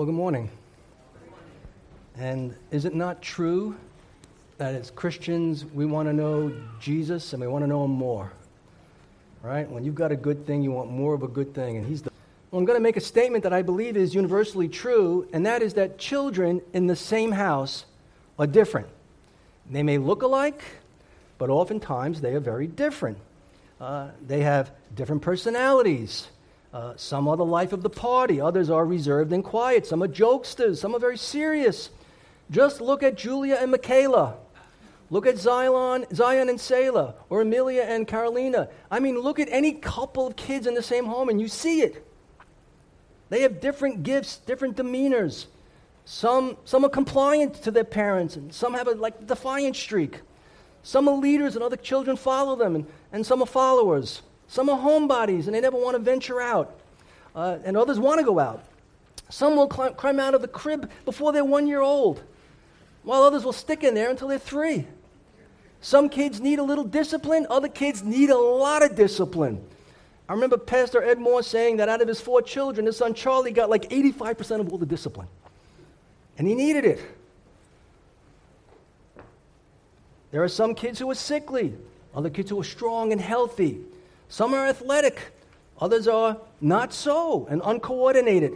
Well, good morning. And is it not true that as Christians, we want to know Jesus and we want to know him more? Right? When you've got a good thing, you want more of a good thing. And he's the. Well, I'm going to make a statement that I believe is universally true, and that is that children in the same house are different. They may look alike, but oftentimes they are very different. Uh, they have different personalities. Uh, some are the life of the party, others are reserved and quiet. Some are jokesters, some are very serious. Just look at Julia and Michaela. Look at Zion, Zion and Selah, or Amelia and Carolina. I mean, look at any couple of kids in the same home and you see it. They have different gifts, different demeanors. Some, some are compliant to their parents, and some have a like defiant streak. Some are leaders, and other children follow them, and, and some are followers. Some are homebodies, and they never want to venture out, uh, and others want to go out. Some will climb, climb out of the crib before they're one year old, while others will stick in there until they're three. Some kids need a little discipline, other kids need a lot of discipline. I remember Pastor Ed Moore saying that out of his four children, his son Charlie got like 85% of all the discipline. And he needed it. There are some kids who are sickly, other kids who are strong and healthy. Some are athletic, others are not so and uncoordinated.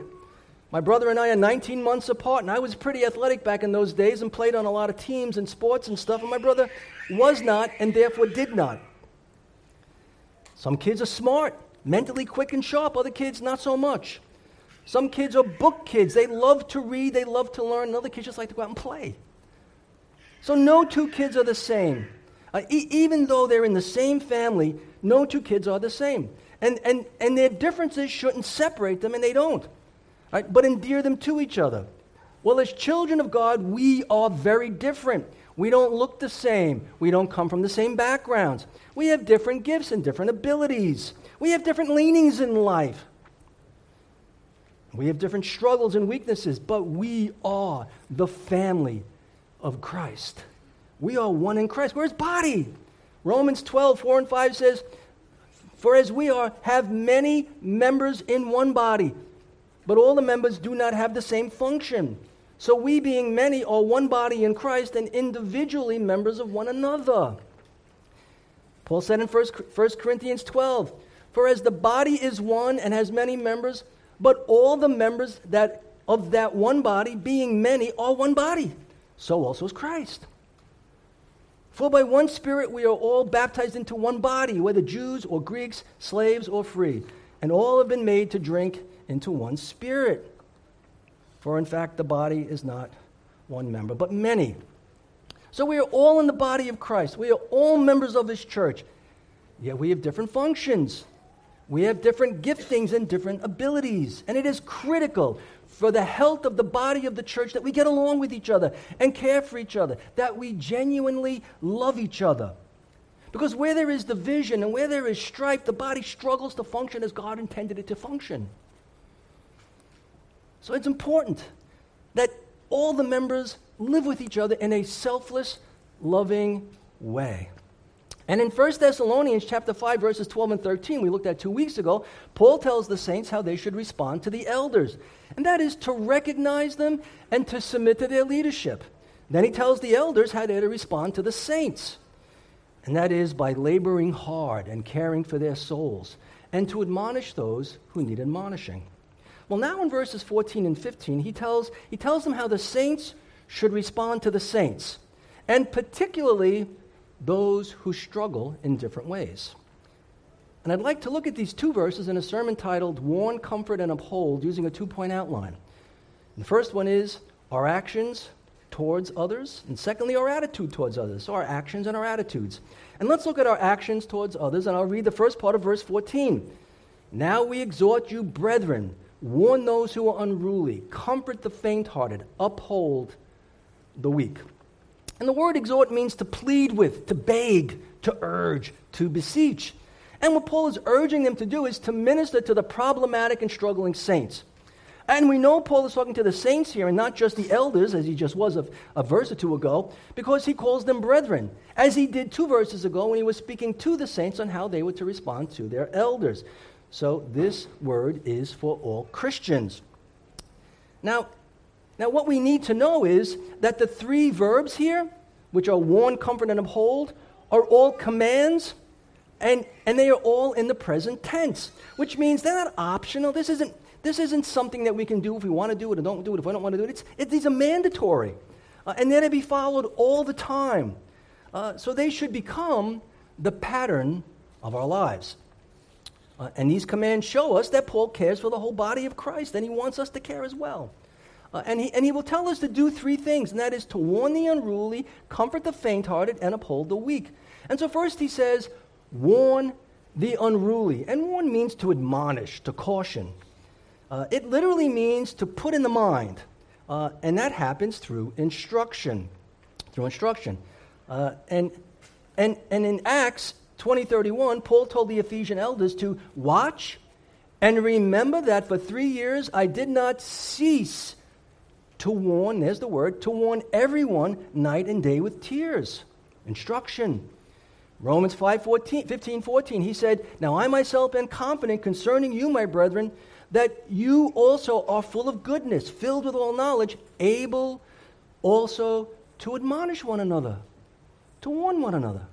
My brother and I are 19 months apart, and I was pretty athletic back in those days and played on a lot of teams and sports and stuff, and my brother was not and therefore did not. Some kids are smart, mentally quick and sharp, other kids not so much. Some kids are book kids. They love to read, they love to learn, and other kids just like to go out and play. So no two kids are the same. Uh, e- even though they're in the same family, no two kids are the same. And, and, and their differences shouldn't separate them, and they don't right, but endear them to each other. Well, as children of God, we are very different. We don't look the same. We don't come from the same backgrounds. We have different gifts and different abilities. We have different leanings in life. We have different struggles and weaknesses, but we are the family of Christ. We are one in Christ. We're his body. Romans 12, 4 and 5 says, For as we are, have many members in one body but all the members do not have the same function. So we, being many, are one body in Christ and individually members of one another. Paul said in 1 Corinthians 12, For as the body is one and has many members, but all the members that of that one body, being many, are one body, so also is Christ. For by one Spirit we are all baptized into one body, whether Jews or Greeks, slaves or free, and all have been made to drink into one spirit. For in fact, the body is not one member, but many. So we are all in the body of Christ. We are all members of His church. Yet we have different functions. We have different giftings and different abilities. And it is critical for the health of the body of the church that we get along with each other and care for each other, that we genuinely love each other. Because where there is division and where there is strife, the body struggles to function as God intended it to function. So it's important that all the members live with each other in a selfless, loving way. And in 1 Thessalonians chapter 5 verses 12 and 13 we looked at 2 weeks ago, Paul tells the saints how they should respond to the elders. And that is to recognize them and to submit to their leadership. Then he tells the elders how they're to respond to the saints. And that is by laboring hard and caring for their souls and to admonish those who need admonishing. Well, now in verses 14 and 15, he tells, he tells them how the saints should respond to the saints, and particularly those who struggle in different ways. And I'd like to look at these two verses in a sermon titled Warn, Comfort, and Uphold using a two point outline. The first one is our actions towards others, and secondly, our attitude towards others. So, our actions and our attitudes. And let's look at our actions towards others, and I'll read the first part of verse 14. Now we exhort you, brethren, warn those who are unruly, comfort the faint hearted, uphold the weak. And the word exhort means to plead with, to beg, to urge, to beseech. And what Paul is urging them to do is to minister to the problematic and struggling saints. And we know Paul is talking to the saints here and not just the elders, as he just was a, a, verse or two ago, because he calls them brethren, as he did two verses ago when he was speaking to the saints on how they were to respond to their elders. So this word is for all Christians. Now, now, what we need to know is that the three verbs here, which are warn, comfort, and uphold, are all commands, and, and they are all in the present tense, which means they're not optional. This isn't, this isn't something that we can do if we want to do it or don't do it if we don't want to do it. It's, it, these are mandatory, uh, and they're to be followed all the time. Uh, so they should become the pattern of our lives. Uh, and these commands show us that Paul cares for the whole body of Christ, and he wants us to care as well. Uh, and, he, and he will tell us to do three things, and that is to warn the unruly, comfort the faint hearted, and uphold the weak. And so, first, he says, warn the unruly. And warn means to admonish, to caution. Uh, it literally means to put in the mind, uh, and that happens through instruction. Through instruction. Uh, and, and, and in Acts 20:31, Paul told the Ephesian elders to watch and remember that for three years I did not cease to warn, there's the word, to warn everyone night and day with tears. Instruction. Romans 5 14, 15, 14, he said, Now I myself am confident concerning you, my brethren, that you also are full of goodness, filled with all knowledge, able also to admonish one another, to warn one another.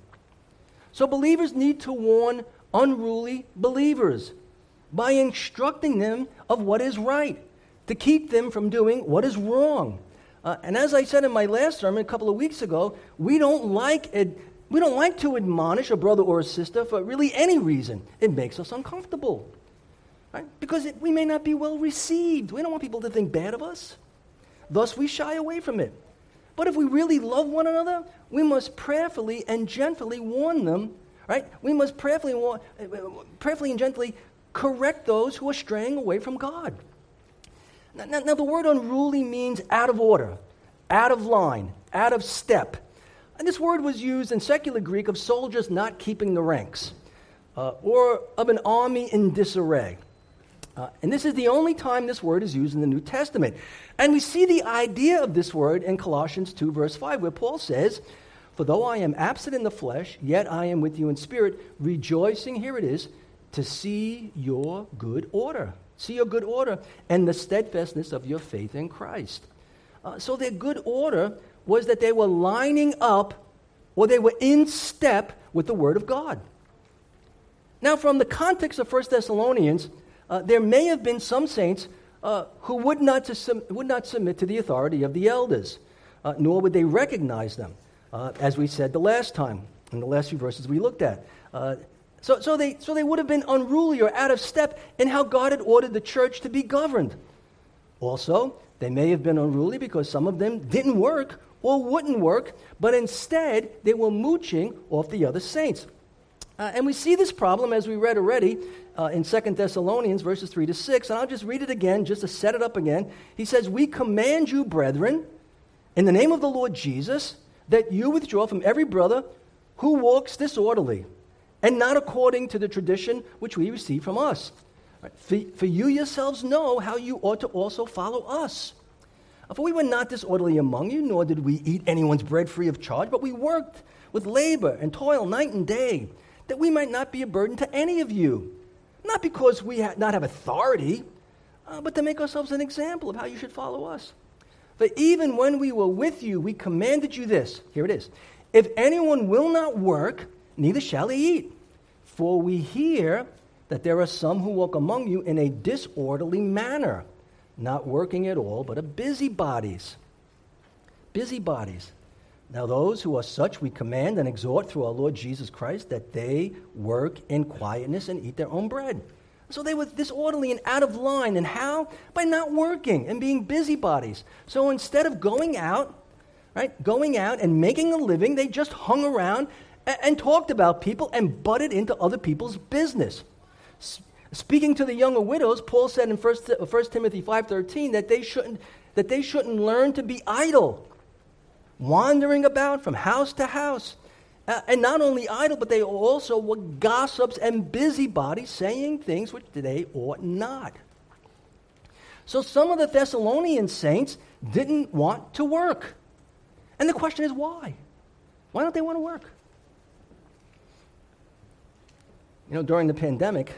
So believers need to warn unruly believers by instructing them of what is right to keep them from doing what is wrong. Uh, and as I said in my last sermon a couple of weeks ago, we don't like it. We don't like to admonish a brother or a sister for really any reason. It makes us uncomfortable. Right? Because it, we may not be well received. We don't want people to think bad of us. Thus, we shy away from it. But if we really love one another, we must prayerfully and gently warn them, right? We must prayerfully, prayerfully and gently correct those who are straying away from God. Now, now, now, the word unruly means out of order, out of line, out of step. And this word was used in secular Greek of soldiers not keeping the ranks, uh, or of an army in disarray. Uh, and this is the only time this word is used in the New Testament. And we see the idea of this word in Colossians 2, verse 5, where Paul says, For though I am absent in the flesh, yet I am with you in spirit, rejoicing, here it is, to see your good order See your good order and the steadfastness of your faith in Christ. Uh, so their good order was that they were lining up or they were in step with the Word of God. Now, from the context of 1 Thessalonians, uh, there may have been some saints uh, who would not, to would not submit to the authority of the elders, uh, nor would they recognize them, uh, as we said the last time in the last few verses we looked at. So, so, they, so they would have been unruly or out of step in how God had ordered the church to be governed. Also, they may have been unruly because some of them didn't work or wouldn't work, but instead they were mooching off the other saints. Uh, and we see this problem, as we read already, uh, in 2 Thessalonians verses 3 to 6. And I'll just read it again just to set it up again. He says, We command you, brethren, in the name of the Lord Jesus, that you withdraw from every brother who walks disorderly and not according to the tradition which we receive from us. For, you yourselves know how you ought to also follow us. For we were not disorderly among you, nor did we eat anyone's bread free of charge, but we worked with labor and toil night and day, that we might not be a burden to any of you. Not because we ha- not have authority, uh, but to make ourselves an example of how you should follow us. For even when we were with you, we commanded you this. Here it is. If anyone will not work, neither shall he eat. For we hear that there are some who walk among you in a disorderly manner, not working at all, but are busybodies. Busybodies. Now, those who are such, we command and exhort through our Lord Jesus Christ that they work in quietness and eat their own bread. So they were disorderly and out of line. And how? By not working and being busybodies. So instead of going out, right, going out and making a living, they just hung around and, and talked about people and butted into other people's business. S- speaking to the younger widows, Paul said in 1, 1 Timothy 5.13 that they, shouldn't, that they shouldn't learn to be idle, wandering about from house to house. Uh, and not only idle, but they also were gossips and busybodies, saying things which they ought not. So some of the Thessalonian saints didn't want to work. And the question is why? Why don't they want to work? You know, during the pandemic,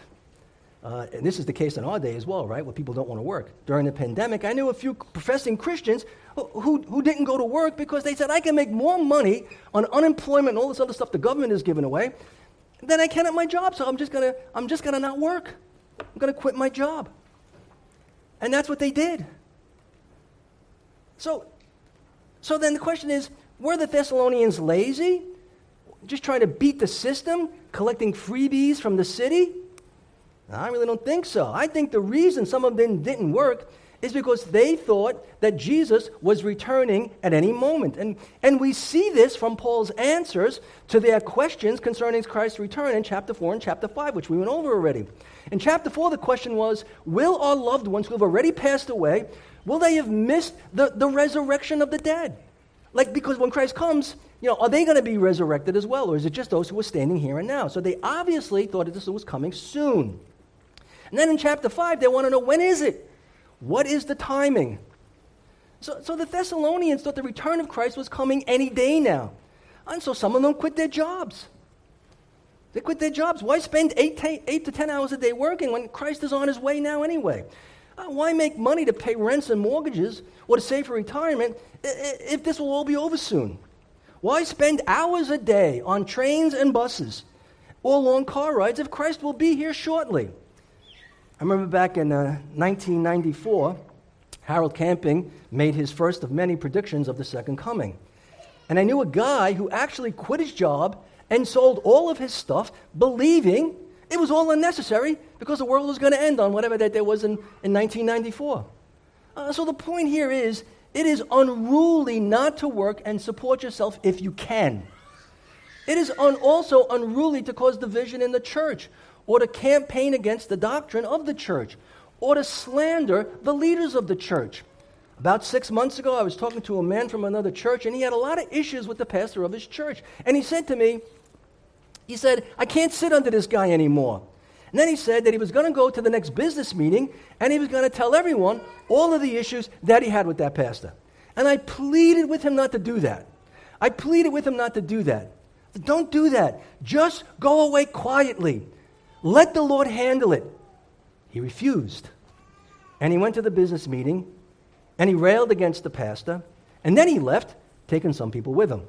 uh, and this is the case in our day as well, right, where people don't want to work. During the pandemic, I knew a few professing Christians who, who, who, didn't go to work because they said, I can make more money on unemployment and all this other stuff the government is giving away than I can at my job, so I'm just going to I'm just to not work. I'm going to quit my job. And that's what they did. So, so then the question is were the Thessalonians lazy? Just trying to beat the system, collecting freebies from the city? I really don't think so. I think the reason some of them didn't work is because they thought that Jesus was returning at any moment. And, and we see this from Paul's answers to their questions concerning Christ's return in chapter 4 and chapter 5, which we went over already. In chapter 4, the question was Will our loved ones who have already passed away, will they have missed the, the resurrection of the dead? Like, because when Christ comes, you know, are they going to be resurrected as well? Or is it just those who are standing here and now? So they obviously thought that this was coming soon. And then in chapter 5, they want to know when is it? What is the timing? So, so the Thessalonians thought the return of Christ was coming any day now. And so some of them quit their jobs. They quit their jobs. Why spend eight to 10 hours a day working when Christ is on his way now anyway? Uh, why make money to pay rents and mortgages or to save for retirement if this will all be over soon? Why spend hours a day on trains and buses or long car rides if Christ will be here shortly? I remember back in uh, 1994, Harold Camping made his first of many predictions of the second coming. And I knew a guy who actually quit his job and sold all of his stuff, believing it was all unnecessary because the world was going to end on whatever that there was in, in 1994. Uh, so the point here is it is unruly not to work and support yourself if you can. It is un- also unruly to cause division in the church or to campaign against the doctrine of the church, or to slander the leaders of the church. About six months ago, I was talking to a man from another church, and he had a lot of issues with the pastor of his church. And he said to me, he said, I can't sit under this guy anymore. And then he said that he was going to go to the next business meeting and he was going to tell everyone all of the issues that he had with that pastor. And I pleaded with him not to do that. I pleaded with him not to do that. Don't do that. Just go away quietly. Let the Lord handle it. He refused. And he went to the business meeting and he railed against the pastor. And then he left, taking some people with him.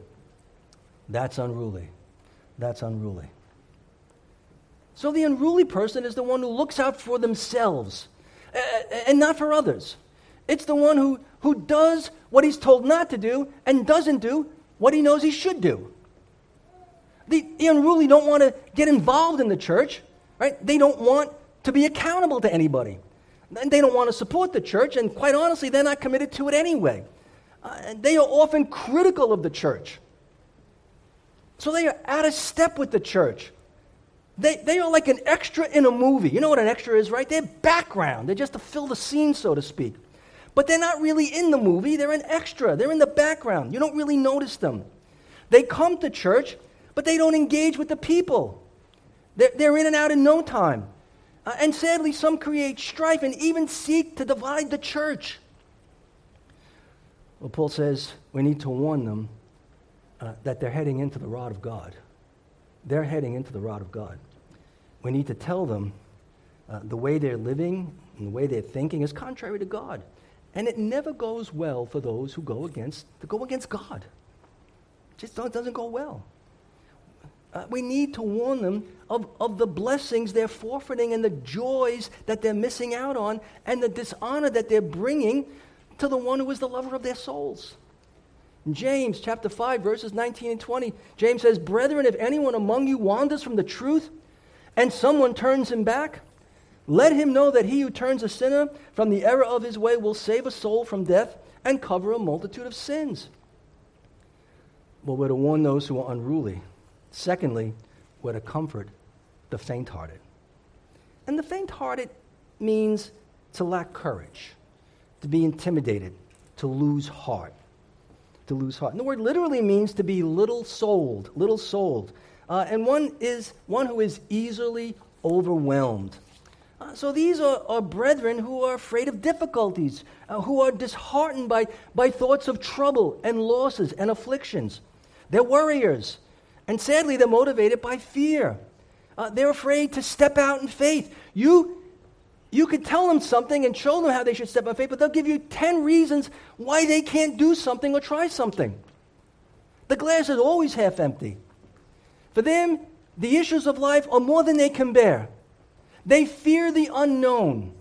That's unruly. That's unruly. So the unruly person is the one who looks out for themselves and not for others. It's the one who, who does what he's told not to do and doesn't do what he knows he should do. The, the unruly don't want to get involved in the church. Right? They don't want to be accountable to anybody. And they don't want to support the church, and quite honestly, they're not committed to it anyway. Uh, they are often critical of the church. So they are out of step with the church. They, they are like an extra in a movie. You know what an extra is, right? They're background. They're just to fill the scene, so to speak. But they're not really in the movie, they're an extra. They're in the background. You don't really notice them. They come to church, but they don't engage with the people. They're, they're in and out in no time. Uh, and sadly, some create strife and even seek to divide the church. Well, Paul says we need to warn them uh, that they're heading into the rod of God. They're heading into the rod of God. We need to tell them uh, the way they're living and the way they're thinking is contrary to God. And it never goes well for those who go against, to go against God. It just doesn't go well. Uh, we need to warn them of, of the blessings they're forfeiting and the joys that they're missing out on and the dishonor that they're bringing to the one who is the lover of their souls. In James chapter 5, verses 19 and 20, James says, Brethren, if anyone among you wanders from the truth and someone turns him back, let him know that he who turns a sinner from the error of his way will save a soul from death and cover a multitude of sins. Well, we're to warn those who are unruly Secondly, we're to comfort the faint hearted. And the faint hearted means to lack courage, to be intimidated, to lose heart. To lose heart. And the word literally means to be little souled, little souled. Uh, and one is one who is easily overwhelmed. Uh, so these are, are, brethren who are afraid of difficulties, uh, who are disheartened by, by thoughts of trouble and losses and afflictions. They're worriers. And sadly, they're motivated by fear. Uh, they're afraid to step out in faith. You, you could tell them something and show them how they should step in faith, but they'll give you 10 reasons why they can't do something or try something. The glass is always half empty. For them, the issues of life are more than they can bear. They fear the unknown.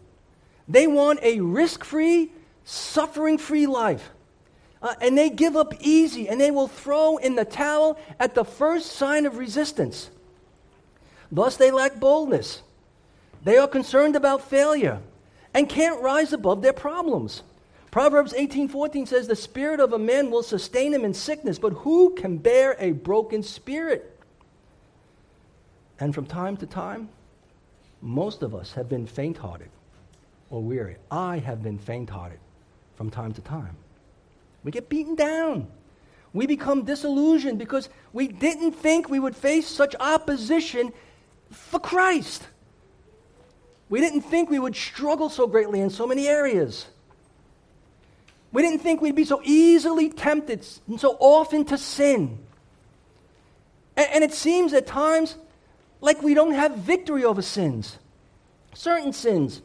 They want a risk free, suffering free life. Uh, and they give up easy and they will throw in the towel at the first sign of resistance. Thus, they lack boldness. They are concerned about failure and can't rise above their problems. Proverbs 18:14 says the spirit of a man will sustain him in sickness, but who can bear a broken spirit? And from time to time, most of us have been faint-hearted or weary. I have been faint-hearted from time to time. We get beaten down. We become disillusioned because we didn't think we would face such opposition for Christ. We didn't think we would struggle so greatly in so many areas. We didn't think we'd be so easily tempted and so often to sin. And, and it seems at times like we don't have victory over sins, certain sins.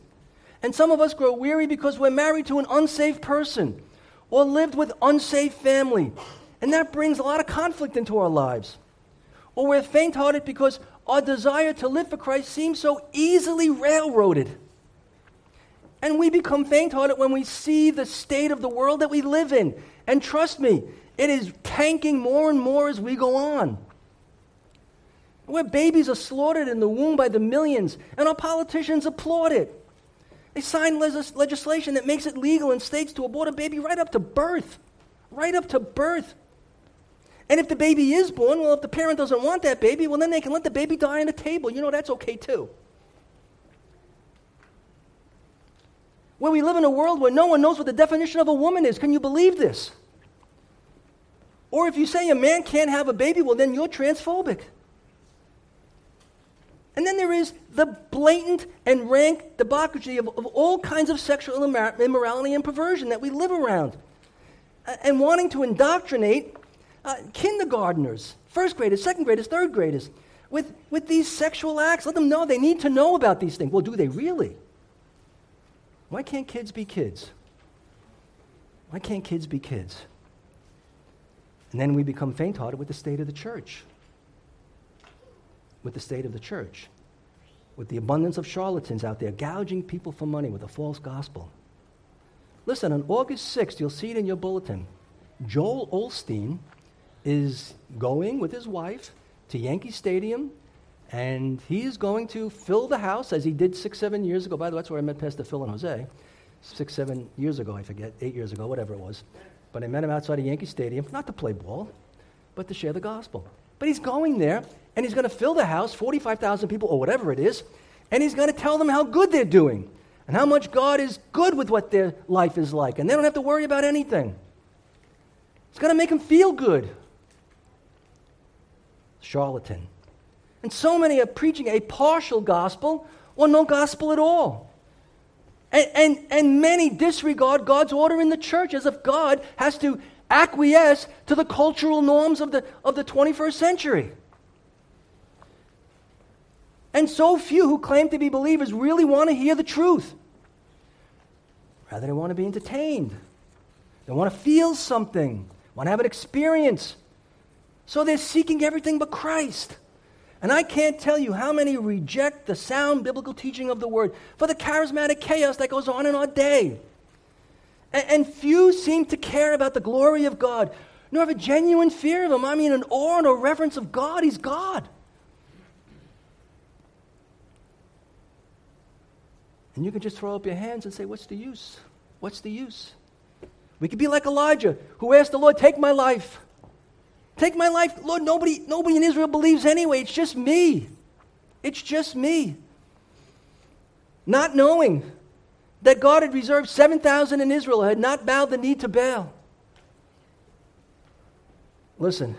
And some of us grow weary because we're married to an unsafe person or lived with unsafe family. And that brings a lot of conflict into our lives. Or we're faint hearted because our desire to live for Christ seems so easily railroaded. And we become faint hearted when we see the state of the world that we live in. And trust me, it is tanking more and more as we go on. Where babies are slaughtered in the womb by the millions, and our politicians applaud it. They sign legis- legislation that makes it legal in states to abort a baby right up to birth. Right up to birth. And if the baby is born, well, if the parent doesn't want that baby, well, then they can let the baby die on the table. You know, that's okay too. Where we live in a world where no one knows what the definition of a woman is. Can you believe this? Or if you say a man can't have a baby, well, then you're transphobic. And then there is the blatant and rank debauchery of, of all kinds of sexual immorality and perversion that we live around. And wanting to indoctrinate uh, kindergartners, first graders, second graders, third graders, with, with these sexual acts. Let them know they need to know about these things. Well, do they really? Why can't kids be kids? Why can't kids be kids? And then we become faint hearted with the state of the church with the state of the church, with the abundance of charlatans out there gouging people for money with a false gospel. Listen, on August 6th, you'll see it in your bulletin. Joel Osteen is going with his wife to Yankee Stadium, and he is going to fill the house as he did six, seven years ago. By the way, that's where I met Pastor Phil and Jose. Six, seven years ago, I forget, eight years ago, whatever it was. But I met him outside of Yankee Stadium, not to play ball, but to share the gospel. But he's going there, and he's going to fill the house, 45,000 people or whatever it is, and he's going to tell them how good they're doing and how much God is good with what their life is like. And they don't have to worry about anything. It's going to make them feel good. Charlatan. And so many are preaching a partial gospel or no gospel at all. And, and, and many disregard God's order in the church as if God has to acquiesce to the cultural norms of the, of the 21st century. And so few who claim to be believers really want to hear the truth. Rather, they want to be entertained. They want to feel something, want to have an experience. So they're seeking everything but Christ. And I can't tell you how many reject the sound biblical teaching of the word for the charismatic chaos that goes on in our day. And, and few seem to care about the glory of God, nor have a genuine fear of Him. I mean, an awe and a reverence of God. He's God. And you can just throw up your hands and say, What's the use? What's the use? We could be like Elijah, who asked the Lord, Take my life. Take my life. Lord, nobody, nobody in Israel believes anyway. It's just me. It's just me. Not knowing that God had reserved 7,000 in Israel, had not bowed the knee to Baal. Listen,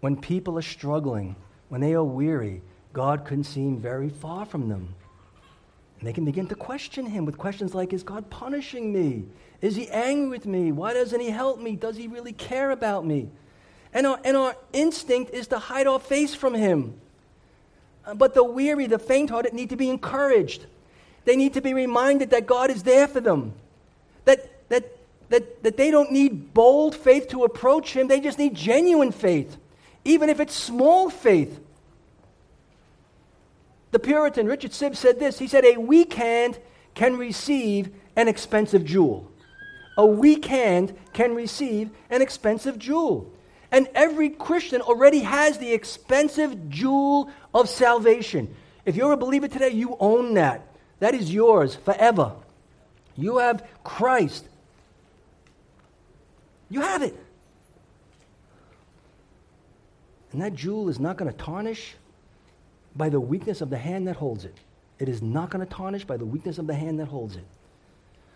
when people are struggling, when they are weary, God can seem very far from them. And they can begin to question him with questions like Is God punishing me? Is he angry with me? Why doesn't he help me? Does he really care about me? And our, and our instinct is to hide our face from him. Uh, but the weary, the faint hearted need to be encouraged. They need to be reminded that God is there for them. That, that, that, that they don't need bold faith to approach Him, they just need genuine faith, even if it's small faith. The Puritan Richard Sibbes said this he said, A weak hand can receive an expensive jewel. A weak hand can receive an expensive jewel. And every Christian already has the expensive jewel of salvation. If you're a believer today, you own that. That is yours forever. You have Christ. You have it. And that jewel is not going to tarnish by the weakness of the hand that holds it. It is not going to tarnish by the weakness of the hand that holds it.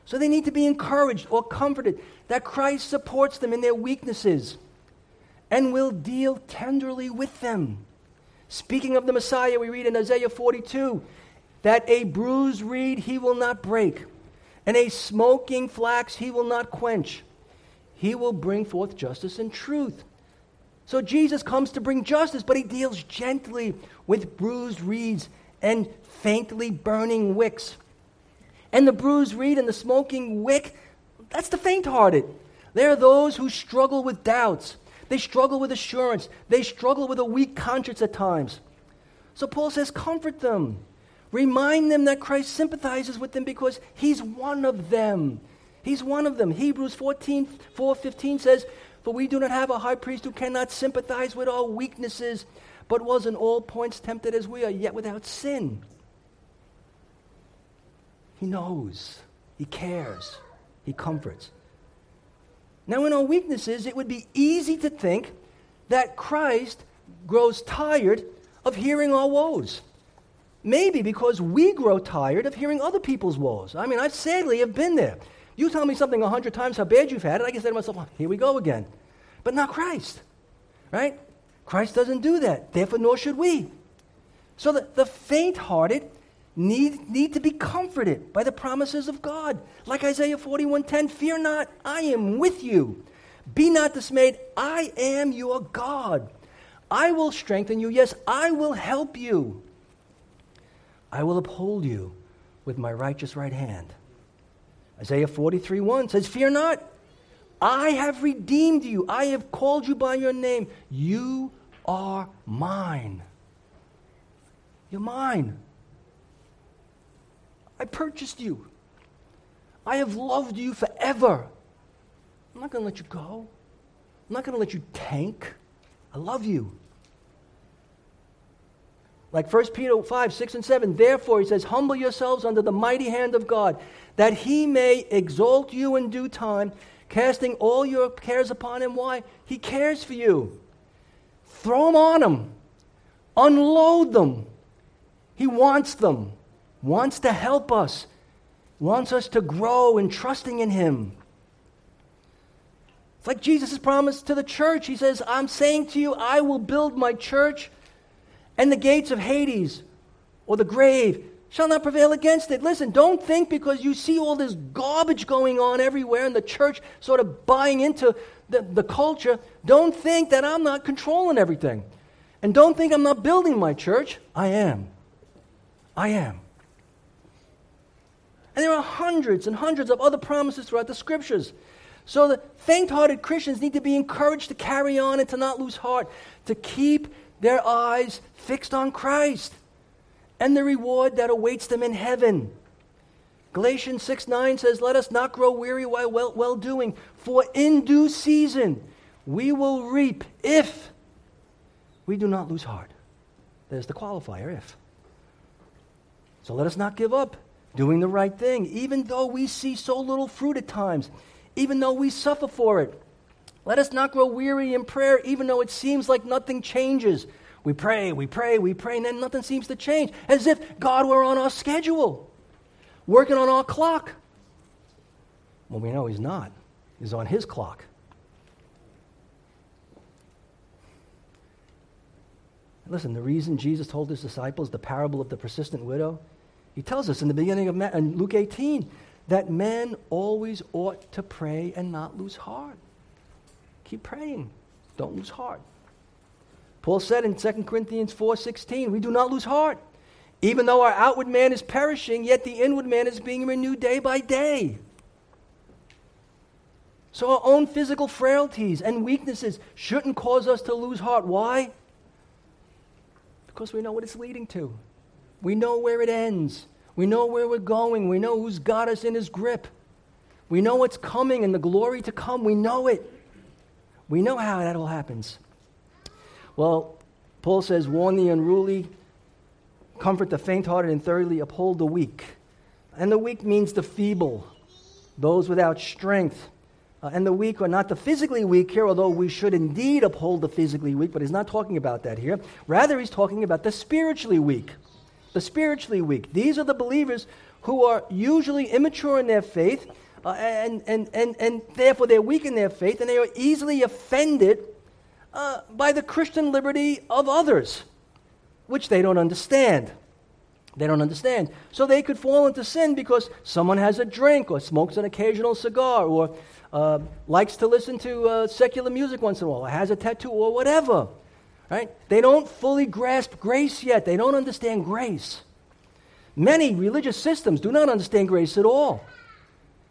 So they need to be encouraged or comforted that Christ supports them in their weaknesses and will deal tenderly with them. Speaking of the Messiah, we read in Isaiah 42 that a bruised reed he will not break, and a smoking flax he will not quench. He will bring forth justice and truth. So Jesus comes to bring justice, but he deals gently with bruised reeds and faintly burning wicks. And the bruised reed and the smoking wick, that's the faint hearted. They are those who struggle with doubts. They struggle with assurance. They struggle with a weak conscience at times. So Paul says, comfort them. Remind them that Christ sympathizes with them because he's one of them. He's one of them. Hebrews 14, 4, 15 says, for we do not have a high priest who cannot sympathize with our weaknesses, but was in all points tempted as we are, yet without sin. He knows, He cares, He comforts. Now, in our weaknesses, it would be easy to think that Christ grows tired of hearing our woes. Maybe because we grow tired of hearing other people's woes. I mean, I sadly have been there. You tell me something a hundred times how bad you've had it, I can say to myself, oh, here we go again. But not Christ, right? Christ doesn't do that. Therefore, nor should we. So the, the faint hearted need, need to be comforted by the promises of God. Like Isaiah 41:10, fear not, I am with you. Be not dismayed, I am your God. I will strengthen you. Yes, I will help you. I will uphold you with my righteous right hand. Isaiah 43 1 says, Fear not, I have redeemed you. I have called you by your name. You are mine. You're mine. I purchased you. I have loved you forever. I'm not going to let you go. I'm not going to let you tank. I love you. Like 1 Peter 5, 6, and 7. Therefore, he says, Humble yourselves under the mighty hand of God, that he may exalt you in due time, casting all your cares upon him. Why? He cares for you. Throw them on him, unload them. He wants them, wants to help us, wants us to grow in trusting in him. It's like Jesus' promise to the church. He says, I'm saying to you, I will build my church and the gates of Hades or the grave shall not prevail against it. Listen, don't think because you see all this garbage going on everywhere in the church sort of buying into the, the culture, don't think that I'm not controlling everything. And don't think I'm not building my church. I am. I am. And there are hundreds and hundreds of other promises throughout the scriptures. So the faint hearted Christians need to be encouraged to carry on and to not lose heart, to keep their eyes fixed on Christ and the reward that awaits them in heaven. Galatians 6 9 says, Let us not grow weary while well, doing, for in due season we will reap if we do not lose heart. There's the qualifier, if. So let us not give up doing the right thing, even though we see so little fruit at times, even though we suffer for it. Let us not grow weary in prayer, even though it seems like nothing changes. We pray, we pray, we pray, and then nothing seems to change, as if God were on our schedule, working on our clock. Well, we know He's not, He's on His clock. Listen, the reason Jesus told his disciples the parable of the persistent widow, he tells us in the beginning of Luke 18 that men always ought to pray and not lose heart. Keep praying. Don't lose heart. Paul said in 2 Corinthians 4:16, we do not lose heart. Even though our outward man is perishing, yet the inward man is being renewed day by day. So our own physical frailties and weaknesses shouldn't cause us to lose heart. Why? Because we know what it's leading to. We know where it ends. We know where we're going. We know who's got us in his grip. We know what's coming and the glory to come. We know it. We know how that all happens. Well, Paul says, warn the unruly, comfort the faint hearted, and thirdly, uphold the weak. And the weak means the feeble, those without strength. Uh, and the weak are not the physically weak here, although we should indeed uphold the physically weak, but he's not talking about that here. Rather, he's talking about the spiritually weak. The spiritually weak. These are the believers who are usually immature in their faith, uh, and, and, and, and therefore they're weak in their faith, and they are easily offended uh, by the Christian liberty of others, which they don't understand. They don't understand. So they could fall into sin because someone has a drink or smokes an occasional cigar or uh, likes to listen to uh, secular music once in a while, or has a tattoo, or whatever. Right? They don't fully grasp grace yet. They don't understand grace. Many religious systems do not understand grace at all.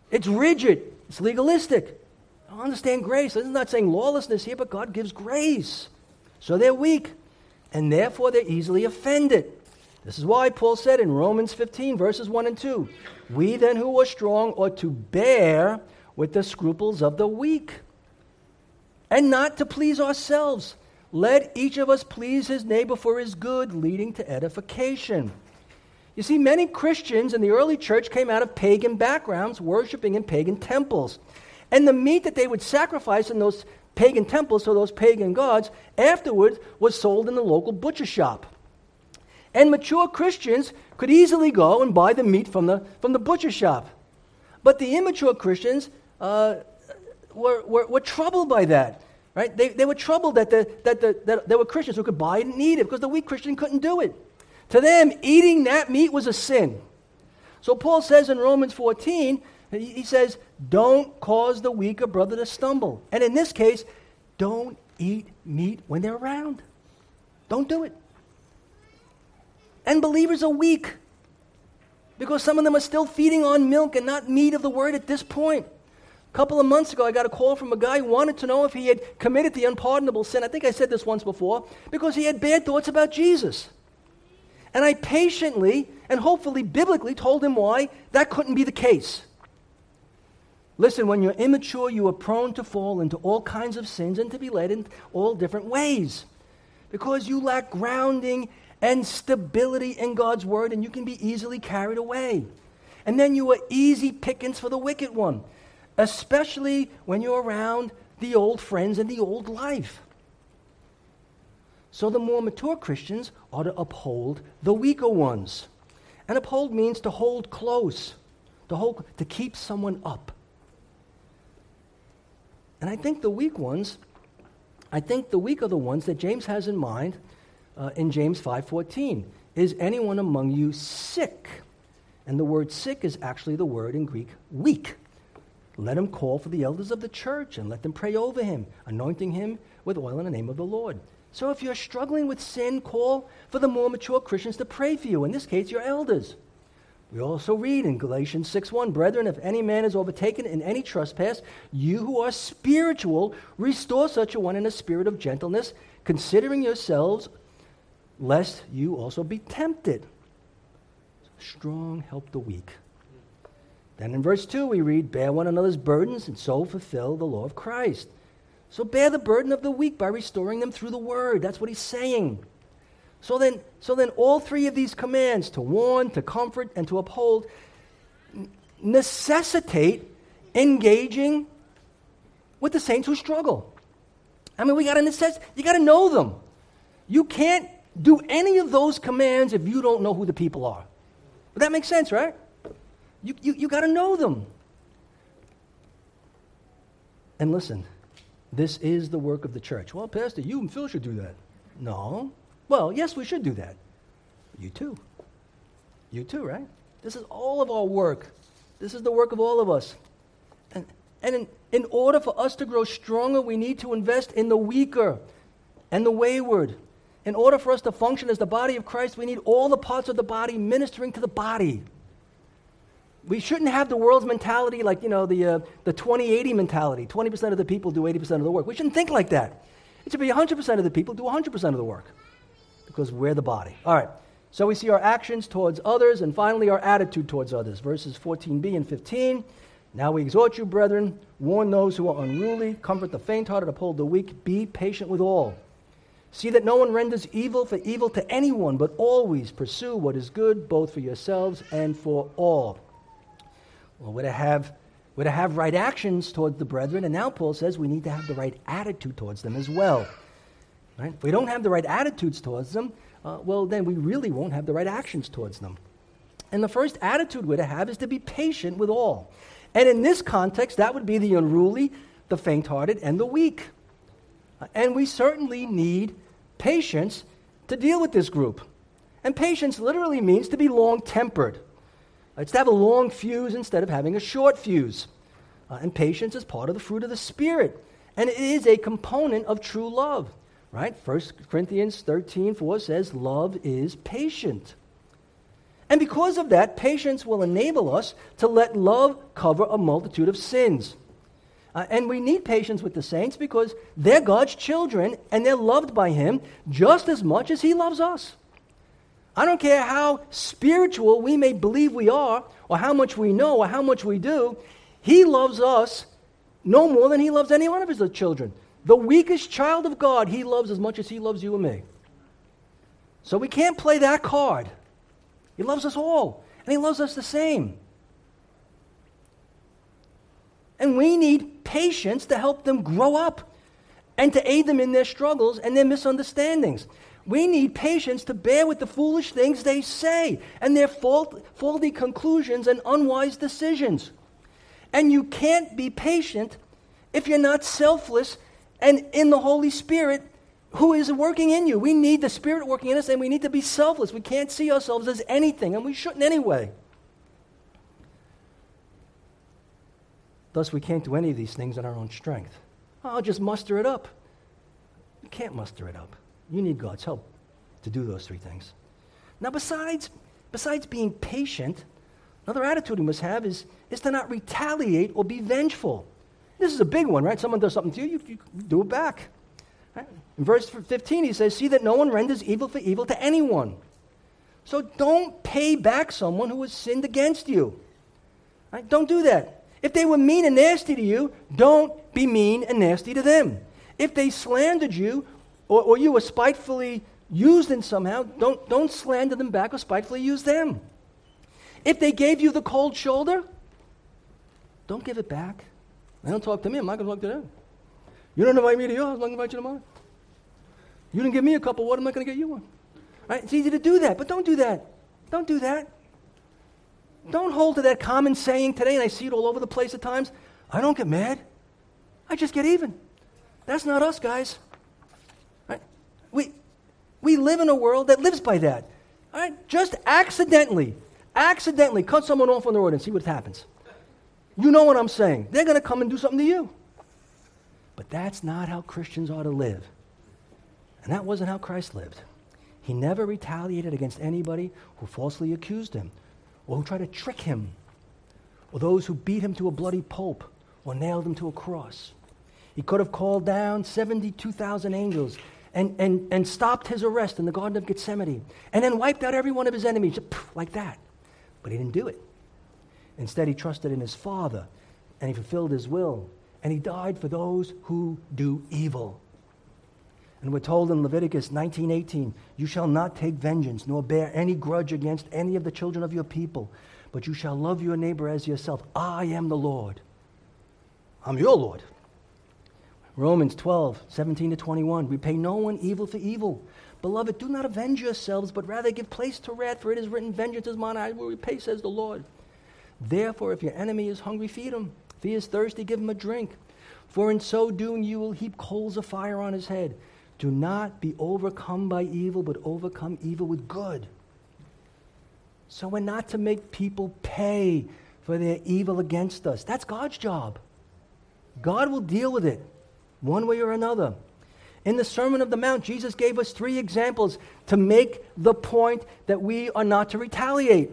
It's rigid, it's legalistic. I don't understand grace. I'm not saying lawlessness here, but God gives grace. So they're weak, and therefore they're easily offended. This is why Paul said in Romans 15, verses 1 and 2 We then who are strong ought to bear with the scruples of the weak, and not to please ourselves. Let each of us please his neighbor for his good, leading to edification. You see, many Christians in the early church came out of pagan backgrounds, worshiping in pagan temples. And the meat that they would sacrifice in those pagan temples to those pagan gods afterwards was sold in the local butcher shop. And mature Christians could easily go and buy the meat from the, from the butcher shop. But the immature Christians uh, were, were, were, troubled by that. Right? They, they were troubled that, the, that, the, that there were Christians who could buy it and eat it because the weak Christian couldn't do it. To them, eating that meat was a sin. So Paul says in Romans 14, he says, don't cause the weaker brother to stumble. And in this case, don't eat meat when they're around. Don't do it. And believers are weak because some of them are still feeding on milk and not meat of the word at this point. A couple of months ago, I got a call from a guy who wanted to know if he had committed the unpardonable sin. I think I said this once before, because he had bad thoughts about Jesus. And I patiently and hopefully biblically told him why that couldn't be the case. Listen, when you're immature, you are prone to fall into all kinds of sins and to be led in all different ways because you lack grounding and stability in God's word, and you can be easily carried away. And then you are easy pickings for the wicked one especially when you're around the old friends and the old life. So the more mature Christians ought to uphold the weaker ones. And uphold means to hold close, to hold to keep someone up. And I think the weak ones, I think the weak are the ones that James has in mind uh, in James 5:14. Is anyone among you sick? And the word sick is actually the word in Greek weak. Let him call for the elders of the church and let them pray over him, anointing him with oil in the name of the Lord. So if you're struggling with sin, call for the more mature Christians to pray for you. In this case, your elders. We also read in Galatians 6:1, Brethren, if any man is overtaken in any trespass, you who are spiritual, restore such a one in a spirit of gentleness, considering yourselves, lest you also be tempted. Strong help the weak. Then in verse 2, we read, Bear one another's burdens and so fulfill the law of Christ. So bear the burden of the weak by restoring them through the word. That's what he's saying. So then, so then all three of these commands to warn, to comfort, and to uphold necessitate engaging with the saints who struggle. I mean, we got to necess- you got to know them. You can't do any of those commands if you don't know who the people are. But that makes sense, right? You, you, you got to know them. And listen, this is the work of the church. Well, Pastor, you and Phil should do that. No. Well, yes, we should do that. You too. You too, right? This is all of our work. This is the work of all of us. And, and in, in order for us to grow stronger, we need to invest in the weaker and the wayward in order for us to function as the body of Christ, we need all the parts of the body ministering to the body. We shouldn't have the world's mentality like, you know, the, uh, the 20-80 mentality. 20% of the people do 80% of the work. We shouldn't think like that. It should be 100% of the people do 100% of the work because we're the body. All right. So we see our actions towards others and finally our attitude towards others. Verses 14b and 15. Now we exhort you, brethren, warn those who are unruly, comfort the faint hearted, uphold the weak, be patient with all. See that no one renders evil for evil to anyone, but always pursue what is good, both for yourselves and for all. We're to have, we're to have right actions towards the brethren, and now Paul says we need to have the right attitude towards them as well. Right? If we don't have the right attitudes towards them, uh, well, then we really won't have the right actions towards them. And the first attitude we're to have is to be patient with all. And in this context, that would be the unruly, the faint hearted, and the weak. Uh, and we certainly need patience to deal with this group. And patience literally means to be long tempered. It's to have a long fuse instead of having a short fuse. Uh, and patience is part of the fruit of the Spirit. And it is a component of true love. Right? 1 Corinthians 13 4 says, Love is patient. And because of that, patience will enable us to let love cover a multitude of sins. Uh, and we need patience with the saints because they're God's children and they're loved by Him just as much as He loves us. I don't care how spiritual we may believe we are, or how much we know, or how much we do, He loves us no more than He loves any one of His children. The weakest child of God, He loves as much as He loves you and me. So we can't play that card. He loves us all, and He loves us the same. And we need patience to help them grow up and to aid them in their struggles and their misunderstandings. We need patience to bear with the foolish things they say and their fault, faulty conclusions and unwise decisions. And you can't be patient if you're not selfless and in the Holy Spirit who is working in you. We need the Spirit working in us and we need to be selfless. We can't see ourselves as anything, and we shouldn't anyway. Thus, we can't do any of these things in our own strength. I'll just muster it up. You can't muster it up. You need God's help to do those three things. Now, besides, besides being patient, another attitude we must have is, is to not retaliate or be vengeful. This is a big one, right? Someone does something to you, you, you do it back. Right? In verse 15, he says, See that no one renders evil for evil to anyone. So don't pay back someone who has sinned against you. Right? Don't do that. If they were mean and nasty to you, don't be mean and nasty to them. If they slandered you or, or you were spitefully used in somehow, don't, don't slander them back or spitefully use them. If they gave you the cold shoulder, don't give it back. They don't talk to me, I'm not going to talk to them. You don't invite me to yours, I'm not going to invite you to mine. You didn't give me a cup of water, I'm not going to get you one. Right? It's easy to do that, but don't do that. Don't do that. Don't hold to that common saying today, and I see it all over the place at times. I don't get mad. I just get even. That's not us, guys. We, we live in a world that lives by that. All right? Just accidentally, accidentally cut someone off on the road and see what happens. You know what I'm saying. They're going to come and do something to you. But that's not how Christians ought to live. And that wasn't how Christ lived. He never retaliated against anybody who falsely accused him or who tried to trick him or those who beat him to a bloody pulp or nailed him to a cross. He could have called down 72,000 angels and, and, and stopped his arrest in the Garden of Gethsemane and then wiped out every one of his enemies like that. But he didn't do it. Instead, he trusted in his Father and he fulfilled his will. And he died for those who do evil. And we're told in Leviticus 19:18, "You shall not take vengeance nor bear any grudge against any of the children of your people, but you shall love your neighbor as yourself. I am the Lord. I'm your Lord." Romans 12, 17 to 21. We pay no one evil for evil. Beloved, do not avenge yourselves, but rather give place to wrath, for it is written, Vengeance is mine, I will repay, says the Lord. Therefore, if your enemy is hungry, feed him. If he is thirsty, give him a drink. For in so doing, you will heap coals of fire on his head. Do not be overcome by evil, but overcome evil with good. So we're not to make people pay for their evil against us. That's God's job. God will deal with it one way or another. In the Sermon of the Mount, Jesus gave us three examples to make the point that we are not to retaliate.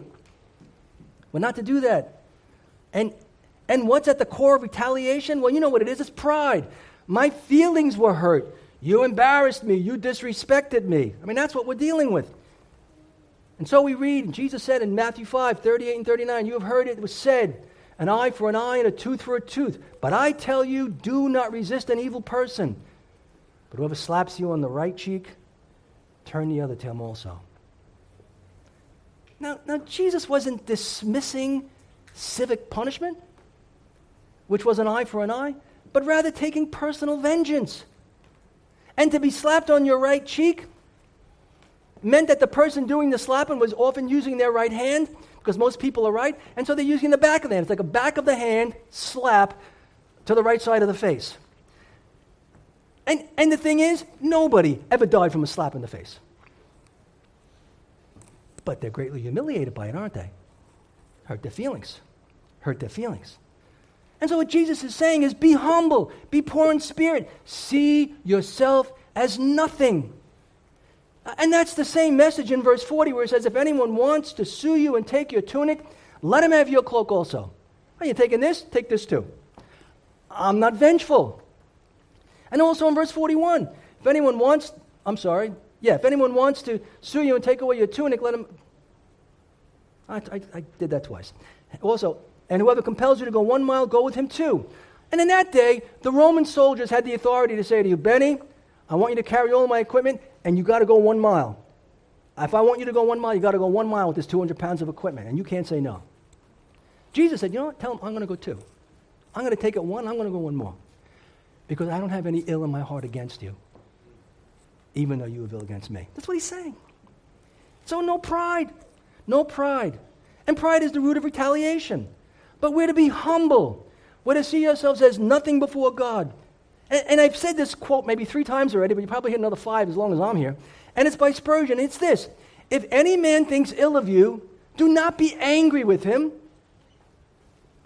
We're not to do that. And, and what's at the core of retaliation? Well, you know what it is it's pride. My feelings were hurt. You embarrassed me. You disrespected me. I mean, that's what we're dealing with. And so we read, Jesus said in Matthew 5 38 and 39, You have heard it was said, an eye for an eye and a tooth for a tooth. But I tell you, do not resist an evil person. But whoever slaps you on the right cheek, turn the other to him also. Now, now Jesus wasn't dismissing civic punishment, which was an eye for an eye, but rather taking personal vengeance. And to be slapped on your right cheek meant that the person doing the slapping was often using their right hand because most people are right, and so they're using the back of the hand. It's like a back of the hand slap to the right side of the face. And, and the thing is, nobody ever died from a slap in the face. But they're greatly humiliated by it, aren't they? Hurt their feelings. Hurt their feelings. And so, what Jesus is saying is be humble, be poor in spirit, see yourself as nothing. And that's the same message in verse 40 where it says, If anyone wants to sue you and take your tunic, let him have your cloak also. Are you taking this? Take this too. I'm not vengeful. And also in verse 41, if anyone wants, I'm sorry, yeah, if anyone wants to sue you and take away your tunic, let him. I, I, I did that twice. Also, and whoever compels you to go one mile, go with him too. And in that day, the Roman soldiers had the authority to say to you, Benny, I want you to carry all my equipment and you got to go one mile. If I want you to go one mile, you got to go one mile with this 200 pounds of equipment, and you can't say no. Jesus said, You know what? Tell him I'm going to go two. I'm going to take it one, I'm going to go one more. Because I don't have any ill in my heart against you, even though you have ill against me. That's what he's saying. So, no pride. No pride. And pride is the root of retaliation. But we're to be humble. We're to see ourselves as nothing before God. And, and, I've said this quote maybe three times already, but you probably hit another five as long as I'm here. And it's by Spurgeon. It's this If any man thinks ill of you, do not be angry with him,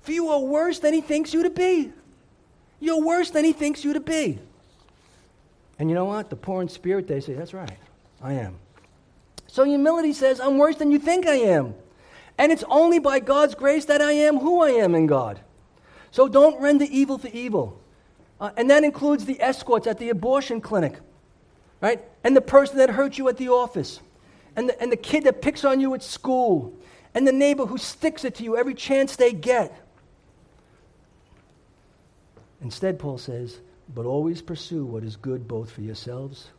for you are worse than he thinks you to be. You're worse than he thinks you to be. And you know what? The poor in spirit, they say, That's right, I am. So humility says, I'm worse than you think I am. And it's only by God's grace that I am who I am in God. So don't render evil for evil. Uh, and that includes the escorts at the abortion clinic, right? And the person that hurt you at the office, and the, and the kid that picks on you at school, and the neighbor who sticks it to you every chance they get. Instead, Paul says, but always pursue what is good both for yourselves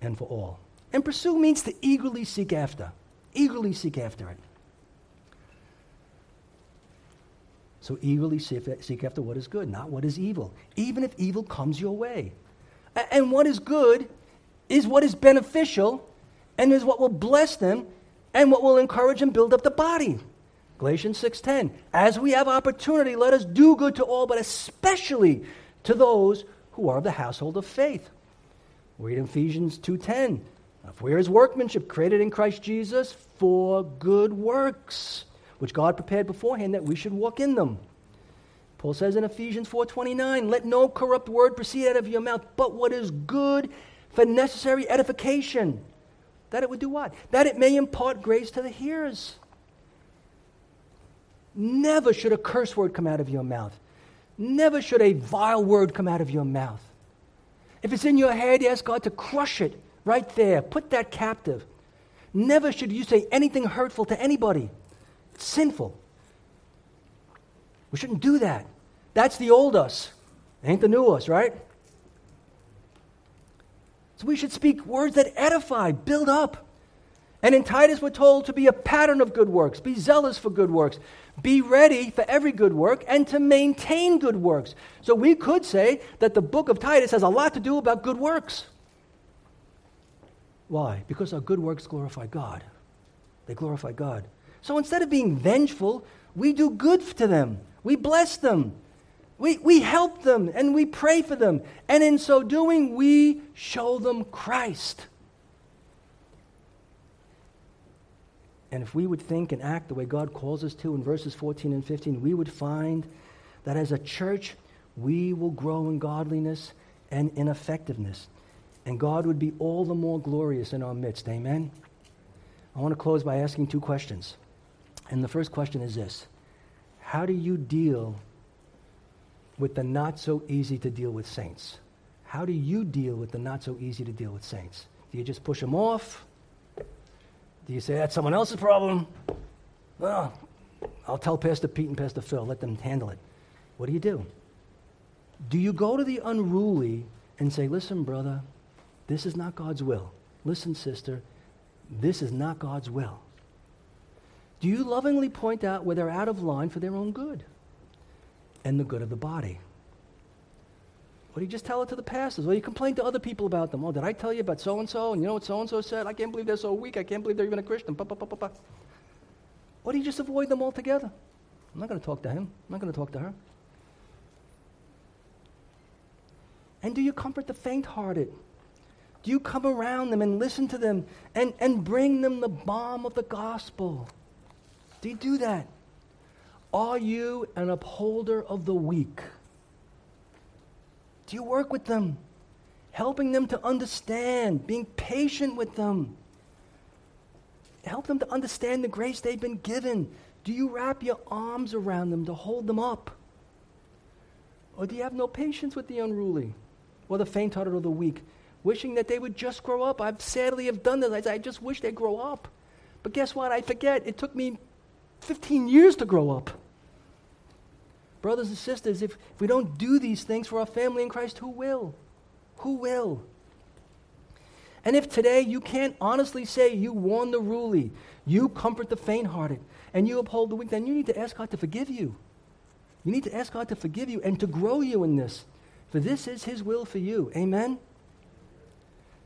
and for all. And pursue means to eagerly seek after. Eagerly seek after it. So eagerly seek after what is good, not what is evil, even if evil comes your way. And what is good is what is beneficial and is what will bless them and what will encourage and build up the body. Galatians 6:10. As we have opportunity, let us do good to all, but especially to those who are of the household of faith. Read Ephesians 2:10. If we are his workmanship, created in Christ Jesus for good works which God prepared beforehand that we should walk in them. Paul says in Ephesians 4:29, "Let no corrupt word proceed out of your mouth, but what is good for necessary edification." That it would do what? That it may impart grace to the hearers. Never should a curse word come out of your mouth. Never should a vile word come out of your mouth. If it's in your head, ask God to crush it right there. Put that captive. Never should you say anything hurtful to anybody. Sinful. We shouldn't do that. That's the old us. Ain't the new us, right? So we should speak words that edify, build up. And in Titus, we're told to be a pattern of good works, be zealous for good works, be ready for every good work, and to maintain good works. So we could say that the book of Titus has a lot to do about good works. Why? Because our good works glorify God. They glorify God. So instead of being vengeful, we do good to them. We bless them. We, we help them and we pray for them. And in so doing, we show them Christ. And if we would think and act the way God calls us to in verses 14 and 15, we would find that as a church, we will grow in godliness and ineffectiveness. And God would be all the more glorious in our midst. Amen? I want to close by asking two questions. And the first question is this How do you deal with the not so easy to deal with saints? How do you deal with the not so easy to deal with saints? Do you just push them off? Do you say that's someone else's problem? Well, I'll tell Pastor Pete and Pastor Phil, let them handle it. What do you do? Do you go to the unruly and say, listen, brother, this is not God's will? Listen, sister, this is not God's will. Do you lovingly point out where they're out of line for their own good and the good of the body? Or do you just tell it to the pastors? Or you complain to other people about them? Oh, did I tell you about so and so? And you know what so and so said? I can't believe they're so weak. I can't believe they're even a Christian. Or do you just avoid them altogether? I'm not going to talk to him. I'm not going to talk to her. And do you comfort the faint hearted? Do you come around them and listen to them and, and bring them the balm of the gospel? Do you do that? Are you an upholder of the weak? Do you work with them, helping them to understand, being patient with them? Help them to understand the grace they've been given. Do you wrap your arms around them to hold them up? Or do you have no patience with the unruly or the faint hearted or the weak, wishing that they would just grow up? I've sadly have done this. I just wish they'd grow up. But guess what? I forget. It took me 15 years to grow up. Brothers and sisters, if, if we don't do these things for our family in Christ, who will? Who will? And if today you can't honestly say you warn the ruly, you comfort the faint hearted, and you uphold the weak, then you need to ask God to forgive you. You need to ask God to forgive you and to grow you in this. For this is His will for you. Amen?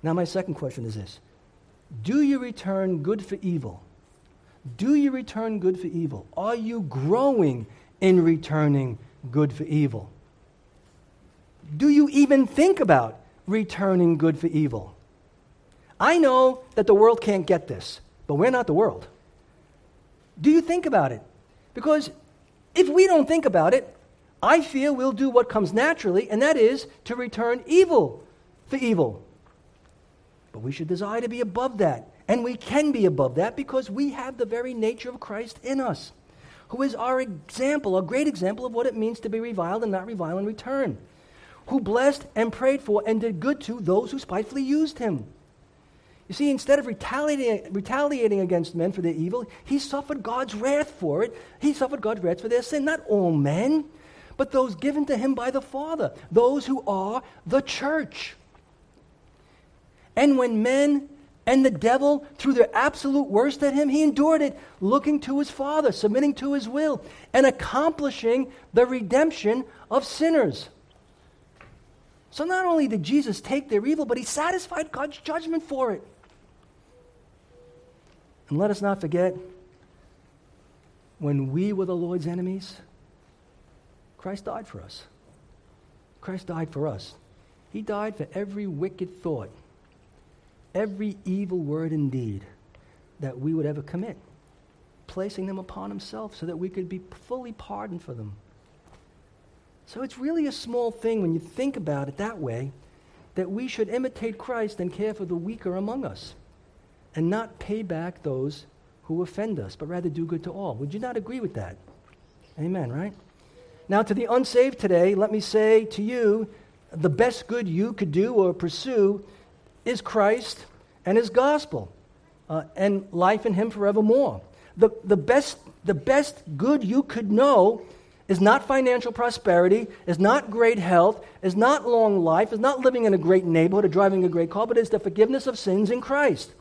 Now, my second question is this Do you return good for evil? Do you return good for evil? Are you growing in returning good for evil? Do you even think about returning good for evil? I know that the world can't get this, but we're not the world. Do you think about it? Because if we don't think about it, I fear we'll do what comes naturally, and that is to return evil for evil. But we should desire to be above that. And we can be above that because we have the very nature of Christ in us, who is our example, a great example of what it means to be reviled and not revile in return, who blessed and prayed for and did good to those who spitefully used him. You see, instead of retaliating, retaliating against men for their evil, he suffered God's wrath for it. He suffered God's wrath for their sin. Not all men, but those given to him by the Father, those who are the church. And when men and the devil threw their absolute worst at him, he endured it, looking to his Father, submitting to his will, and accomplishing the redemption of sinners. So not only did Jesus take their evil, but he satisfied God's judgment for it. And let us not forget, when we were the Lord's enemies, Christ died for us. Christ died for us. He died for every wicked thought every evil word and deed that we would ever commit, placing them upon himself so that we could be fully pardoned for them. So it's really a small thing when you think about it that way that we should imitate Christ and care for the weaker among us and not pay back those who offend us, but rather do good to all. Would you not agree with that? Amen, right? Now, to the unsaved today, let me say to you the best good you could do or pursue is Christ and his gospel uh, and life in him forevermore. The, the, best, the best good you could know is not financial prosperity, is not great health, is not long life, is not living in a great neighborhood or driving a great car, but is the forgiveness of sins in Christ.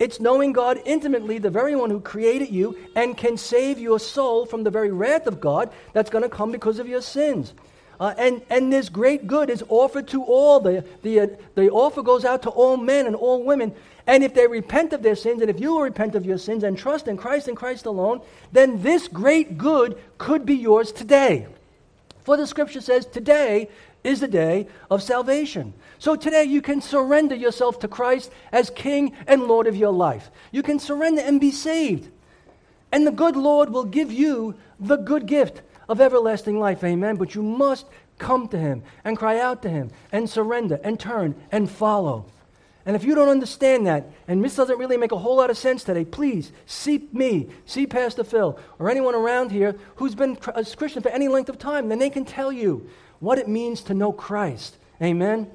It's knowing God intimately, the very one who created you and can save your soul from the very wrath of God that's going to come because of your sins. Uh, and, and this great good is offered to all. The, the, uh, the offer goes out to all men and all women. And if they repent of their sins, and if you will repent of your sins and trust in Christ and Christ alone, then this great good could be yours today. For the scripture says, today is the day of salvation. So today you can surrender yourself to Christ as King and Lord of your life. You can surrender and be saved. And the good Lord will give you the good gift of everlasting life. Amen. But you must come to Him and cry out to Him and surrender and turn and follow. And if you don't understand that, and this doesn't really make a whole lot of sense today, please see me, see Pastor Phil, or anyone around here who's been a Christian for any length of time. Then they can tell you what it means to know Christ. Amen?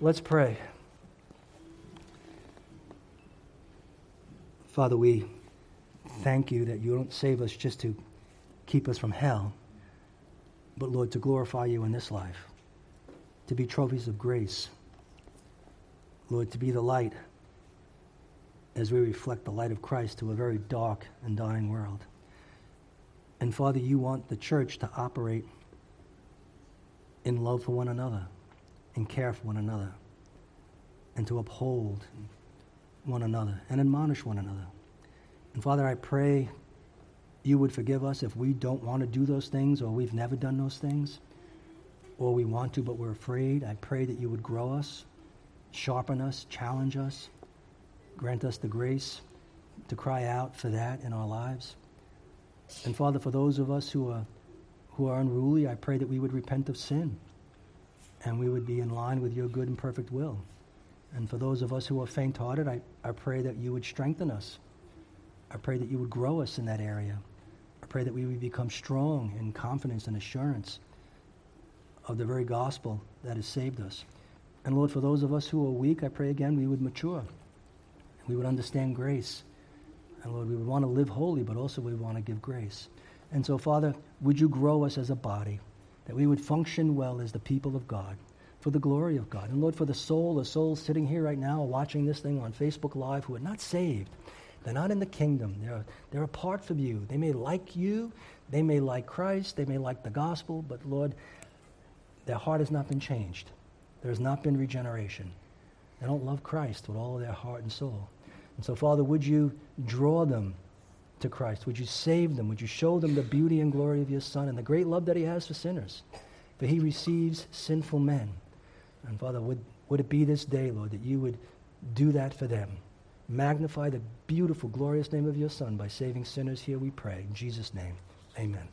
Let's pray. Father, we thank you that you don't save us just to keep us from hell, but Lord, to glorify you in this life, to be trophies of grace. Lord, to be the light as we reflect the light of Christ to a very dark and dying world. And Father, you want the church to operate in love for one another, in care for one another, and to uphold one another and admonish one another. And Father, I pray you would forgive us if we don't want to do those things or we've never done those things or we want to but we're afraid. I pray that you would grow us, sharpen us, challenge us, grant us the grace to cry out for that in our lives. And Father, for those of us who are who are unruly, I pray that we would repent of sin and we would be in line with your good and perfect will. And for those of us who are faint hearted, I, I pray that you would strengthen us. I pray that you would grow us in that area. I pray that we would become strong in confidence and assurance of the very gospel that has saved us. And Lord, for those of us who are weak, I pray again we would mature. We would understand grace. And Lord, we would want to live holy, but also we want to give grace. And so, Father, would you grow us as a body, that we would function well as the people of God for the glory of God. And Lord, for the soul, the souls sitting here right now watching this thing on Facebook Live who are not saved, they're not in the kingdom. They're, they're apart from you. They may like you, they may like Christ, they may like the gospel, but Lord, their heart has not been changed. There has not been regeneration. They don't love Christ with all of their heart and soul. And so, Father, would you draw them to Christ? Would you save them? Would you show them the beauty and glory of your Son and the great love that he has for sinners? For he receives sinful men. And Father, would, would it be this day, Lord, that you would do that for them? Magnify the beautiful, glorious name of your Son by saving sinners here, we pray. In Jesus' name, amen.